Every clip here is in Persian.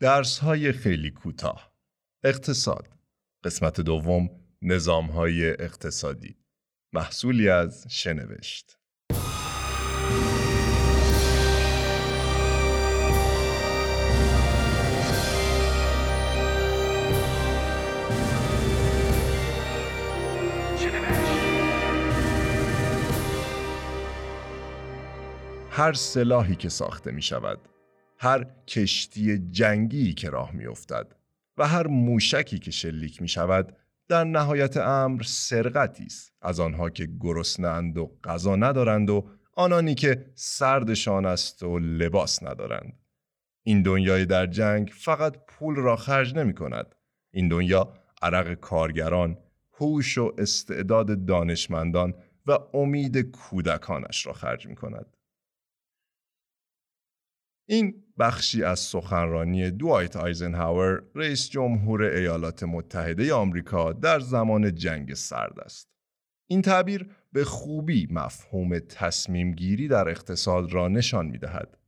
درس های خیلی کوتاه. اقتصاد. قسمت دوم نظام های اقتصادی. محصولی از شنوشت. هر سلاحی که ساخته می شود هر کشتی جنگی که راه می افتد و هر موشکی که شلیک می شود در نهایت امر سرقتی است. از آنها که گرسنه‌اند و غذا ندارند و آنانی که سردشان است و لباس ندارند. این دنیای در جنگ فقط پول را خرج نمی کند این دنیا عرق کارگران هوش و استعداد دانشمندان و امید کودکانش را خرج می کند این بخشی از سخنرانی دوایت آیزنهاور رئیس جمهور ایالات متحده آمریکا در زمان جنگ سرد است. این تعبیر به خوبی مفهوم تصمیم گیری در اقتصاد را نشان می دهد.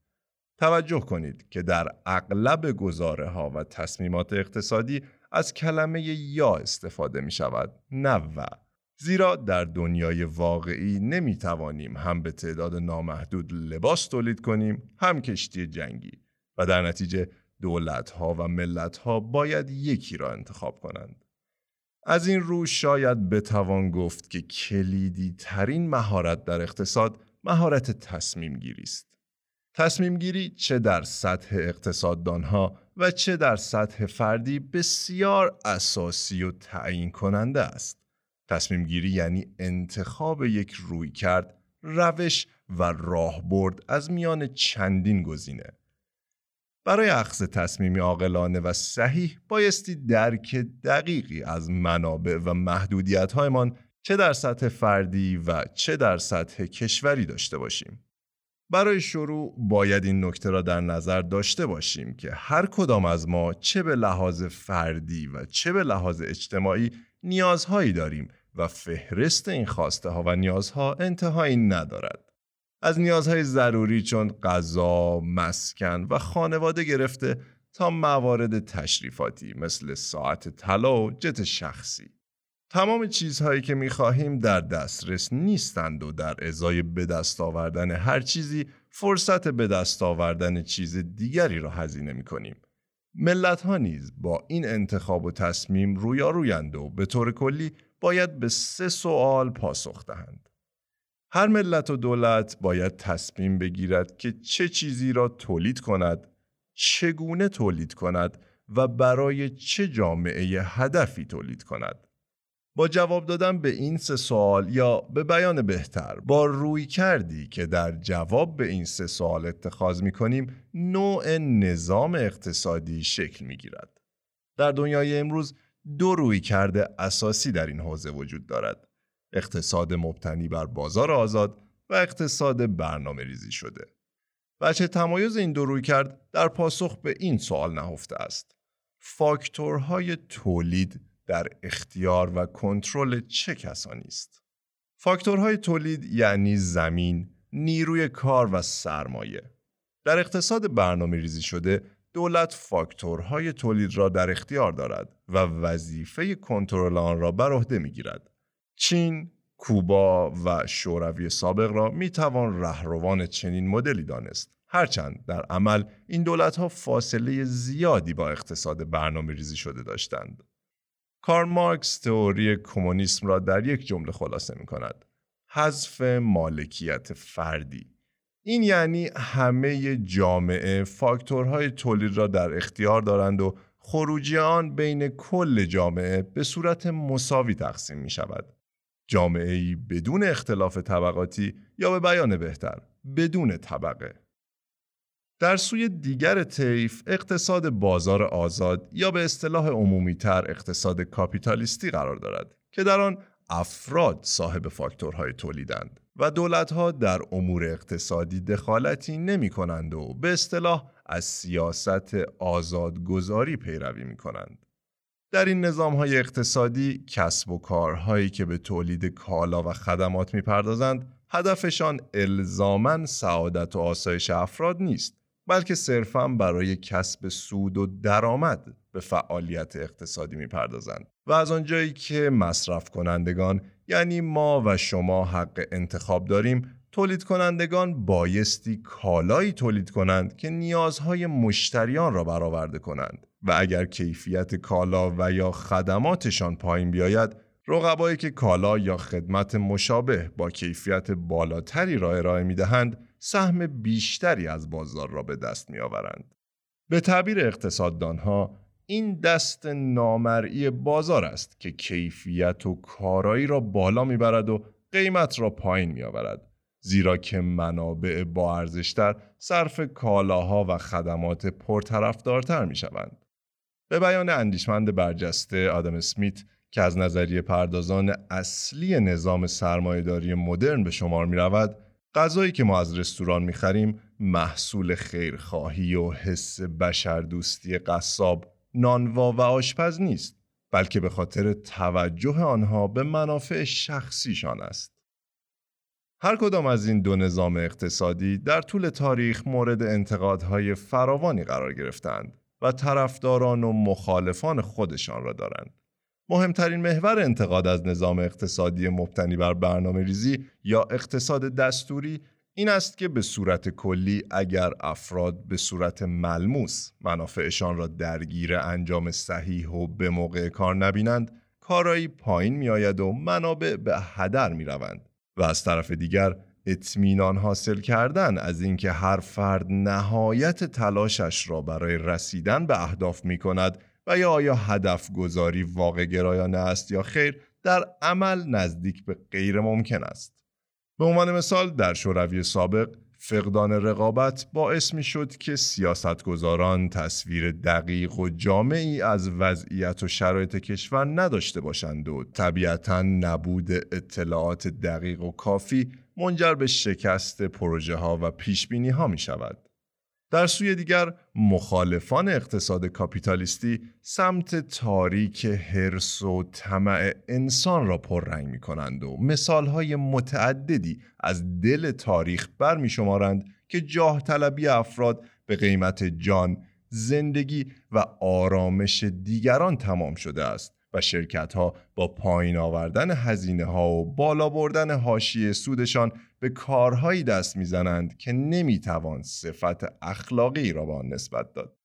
توجه کنید که در اغلب گزاره ها و تصمیمات اقتصادی از کلمه یا استفاده می شود نه و زیرا در دنیای واقعی نمی توانیم هم به تعداد نامحدود لباس تولید کنیم هم کشتی جنگی و در نتیجه دولت ها و ملت ها باید یکی را انتخاب کنند. از این رو شاید بتوان گفت که کلیدی ترین مهارت در اقتصاد مهارت تصمیم گیری است. تصمیم گیری چه در سطح اقتصاددان ها و چه در سطح فردی بسیار اساسی و تعیین کننده است. تصمیم گیری یعنی انتخاب یک روی کرد، روش و راهبرد از میان چندین گزینه. برای اخذ تصمیمی عاقلانه و صحیح بایستی درک دقیقی از منابع و محدودیت هایمان چه در سطح فردی و چه در سطح کشوری داشته باشیم. برای شروع باید این نکته را در نظر داشته باشیم که هر کدام از ما چه به لحاظ فردی و چه به لحاظ اجتماعی نیازهایی داریم و فهرست این خواسته ها و نیازها انتهایی ندارد. از نیازهای ضروری چون غذا، مسکن و خانواده گرفته تا موارد تشریفاتی مثل ساعت طلا و جت شخصی. تمام چیزهایی که می‌خواهیم در دسترس نیستند و در ازای به دست آوردن هر چیزی فرصت به دست آوردن چیز دیگری را هزینه می‌کنیم. ملت ها نیز با این انتخاب و تصمیم رویارویند و به طور کلی باید به سه سوال پاسخ دهند. هر ملت و دولت باید تصمیم بگیرد که چه چیزی را تولید کند، چگونه تولید کند و برای چه جامعه هدفی تولید کند. با جواب دادن به این سه سوال یا به بیان بهتر با روی کردی که در جواب به این سه سوال اتخاذ می کنیم نوع نظام اقتصادی شکل می گیرد. در دنیای امروز دو روی کرده اساسی در این حوزه وجود دارد. اقتصاد مبتنی بر بازار آزاد و اقتصاد برنامه ریزی شده. بچه تمایز این دو روی کرد در پاسخ به این سوال نهفته است. فاکتورهای تولید در اختیار و کنترل چه کسانی است؟ فاکتورهای تولید یعنی زمین، نیروی کار و سرمایه. در اقتصاد برنامه ریزی شده دولت فاکتورهای تولید را در اختیار دارد و وظیفه کنترل آن را بر عهده می‌گیرد. چین، کوبا و شوروی سابق را می توان رهروان چنین مدلی دانست. هرچند در عمل این دولت ها فاصله زیادی با اقتصاد برنامه ریزی شده داشتند. کار مارکس تئوری کمونیسم را در یک جمله خلاصه می کند. حذف مالکیت فردی این یعنی همه جامعه فاکتورهای تولید را در اختیار دارند و خروجی آن بین کل جامعه به صورت مساوی تقسیم می شود. جامعه بدون اختلاف طبقاتی یا به بیان بهتر بدون طبقه. در سوی دیگر طیف اقتصاد بازار آزاد یا به اصطلاح عمومی تر اقتصاد کاپیتالیستی قرار دارد که در آن افراد صاحب فاکتورهای تولیدند. و دولتها در امور اقتصادی دخالتی نمی کنند و به اصطلاح از سیاست آزادگذاری پیروی می کنند. در این نظام های اقتصادی کسب و کارهایی که به تولید کالا و خدمات می پردازند هدفشان الزامن سعادت و آسایش افراد نیست بلکه صرفا برای کسب سود و درآمد به فعالیت اقتصادی می‌پردازند و از آنجایی که مصرف کنندگان یعنی ما و شما حق انتخاب داریم تولید کنندگان بایستی کالایی تولید کنند که نیازهای مشتریان را برآورده کنند و اگر کیفیت کالا و یا خدماتشان پایین بیاید رقبایی که کالا یا خدمت مشابه با کیفیت بالاتری را ارائه می دهند سهم بیشتری از بازار را به دست می آورند. به تعبیر اقتصاددانها این دست نامرئی بازار است که کیفیت و کارایی را بالا می‌برد و قیمت را پایین می آورد. زیرا که منابع با ارزشتر صرف کالاها و خدمات پرطرفدارتر می شوند. به بیان اندیشمند برجسته آدم اسمیت که از نظریه پردازان اصلی نظام سرمایهداری مدرن به شمار می رود، غذایی که ما از رستوران می خریم محصول خیرخواهی و حس بشردوستی قصاب، نانوا و آشپز نیست، بلکه به خاطر توجه آنها به منافع شخصیشان است. هر کدام از این دو نظام اقتصادی در طول تاریخ مورد انتقادهای فراوانی قرار گرفتند و طرفداران و مخالفان خودشان را دارند. مهمترین محور انتقاد از نظام اقتصادی مبتنی بر برنامه ریزی یا اقتصاد دستوری این است که به صورت کلی اگر افراد به صورت ملموس منافعشان را درگیر انجام صحیح و به موقع کار نبینند کارایی پایین می آید و منابع به هدر می روند و از طرف دیگر اطمینان حاصل کردن از اینکه هر فرد نهایت تلاشش را برای رسیدن به اهداف می کند و یا آیا هدف گذاری واقع گرایانه است یا خیر در عمل نزدیک به غیر ممکن است. به عنوان مثال در شوروی سابق فقدان رقابت باعث می شد که سیاستگزاران تصویر دقیق و جامعی از وضعیت و شرایط کشور نداشته باشند و طبیعتا نبود اطلاعات دقیق و کافی منجر به شکست پروژه ها و پیش بینی ها می شود. در سوی دیگر مخالفان اقتصاد کاپیتالیستی سمت تاریک حرس و طمع انسان را پررنگ می کنند و مثالهای متعددی از دل تاریخ برمی شمارند که جاه طلبی افراد به قیمت جان، زندگی و آرامش دیگران تمام شده است. و شرکت ها با پایین آوردن هزینه ها و بالا بردن حاشیه سودشان به کارهایی دست می‌زنند که نمی‌توان صفت اخلاقی را به نسبت داد.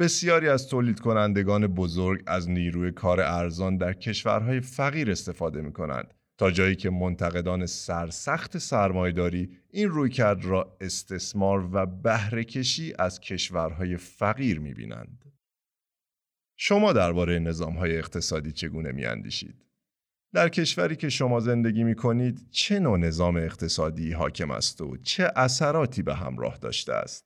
بسیاری از تولید کنندگان بزرگ از نیروی کار ارزان در کشورهای فقیر استفاده می کنند تا جایی که منتقدان سرسخت سرمایداری این رویکرد را استثمار و بهرهکشی از کشورهای فقیر می بینند. شما درباره های اقتصادی چگونه می اندیشید؟ در کشوری که شما زندگی می کنید چه نوع نظام اقتصادی حاکم است و چه اثراتی به همراه داشته است؟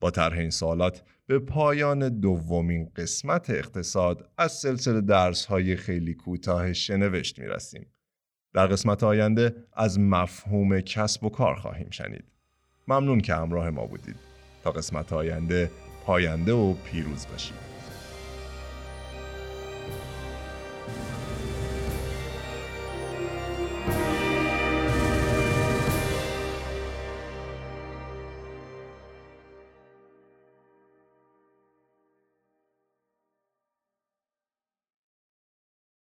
با طرح این سوالات به پایان دومین قسمت اقتصاد از سلسله درس های خیلی کوتاه شنوشت می رسیم. در قسمت آینده از مفهوم کسب و کار خواهیم شنید. ممنون که همراه ما بودید. تا قسمت آینده پاینده و پیروز باشید.